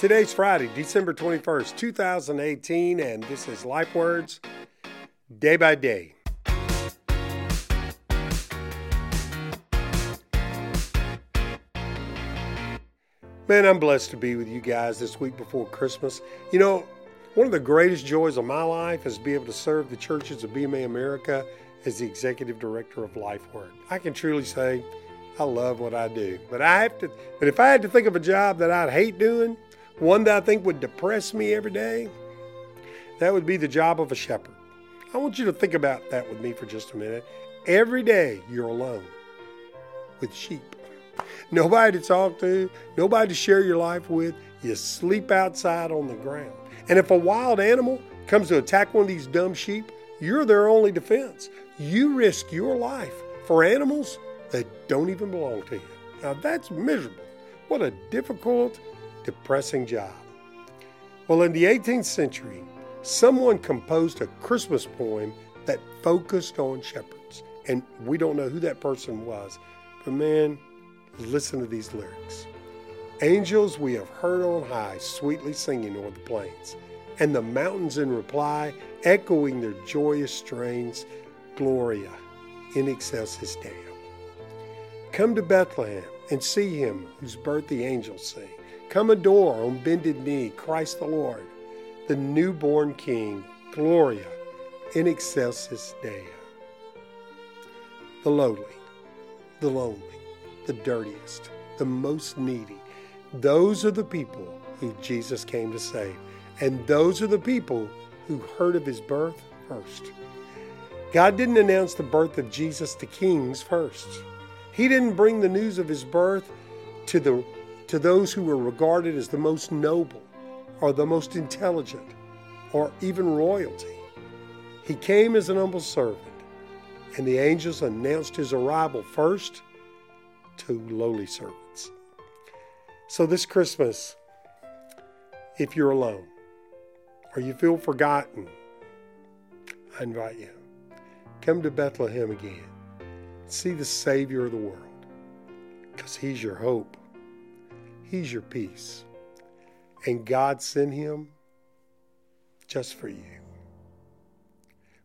Today's Friday, December 21st, 2018, and this is Life Words Day by Day. Man, I'm blessed to be with you guys this week before Christmas. You know, one of the greatest joys of my life is to be able to serve the churches of BMA America as the executive director of Life Word. I can truly say I love what I do. But I have to but if I had to think of a job that I'd hate doing, one that I think would depress me every day, that would be the job of a shepherd. I want you to think about that with me for just a minute. Every day you're alone with sheep. Nobody to talk to, nobody to share your life with. You sleep outside on the ground. And if a wild animal comes to attack one of these dumb sheep, you're their only defense. You risk your life for animals that don't even belong to you. Now that's miserable. What a difficult depressing job. Well, in the 18th century, someone composed a Christmas poem that focused on shepherds. And we don't know who that person was, but man, listen to these lyrics. Angels we have heard on high, sweetly singing o'er the plains, and the mountains in reply, echoing their joyous strains, Gloria in excelsis Deo. Come to Bethlehem and see him whose birth the angels sing. Come adore on bended knee Christ the Lord, the newborn King, Gloria in excelsis Deo. The lowly, the lonely, the dirtiest, the most needy, those are the people who Jesus came to save. And those are the people who heard of his birth first. God didn't announce the birth of Jesus to kings first. He didn't bring the news of his birth to the to those who were regarded as the most noble or the most intelligent or even royalty. He came as an humble servant, and the angels announced his arrival first to lowly servants. So, this Christmas, if you're alone or you feel forgotten, I invite you come to Bethlehem again. See the Savior of the world because He's your hope He's your peace. And God sent him just for you.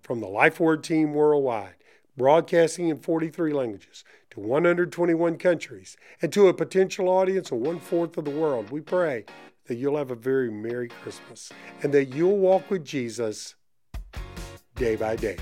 From the Life Word team worldwide, broadcasting in 43 languages to 121 countries and to a potential audience of one fourth of the world, we pray that you'll have a very Merry Christmas and that you'll walk with Jesus day by day.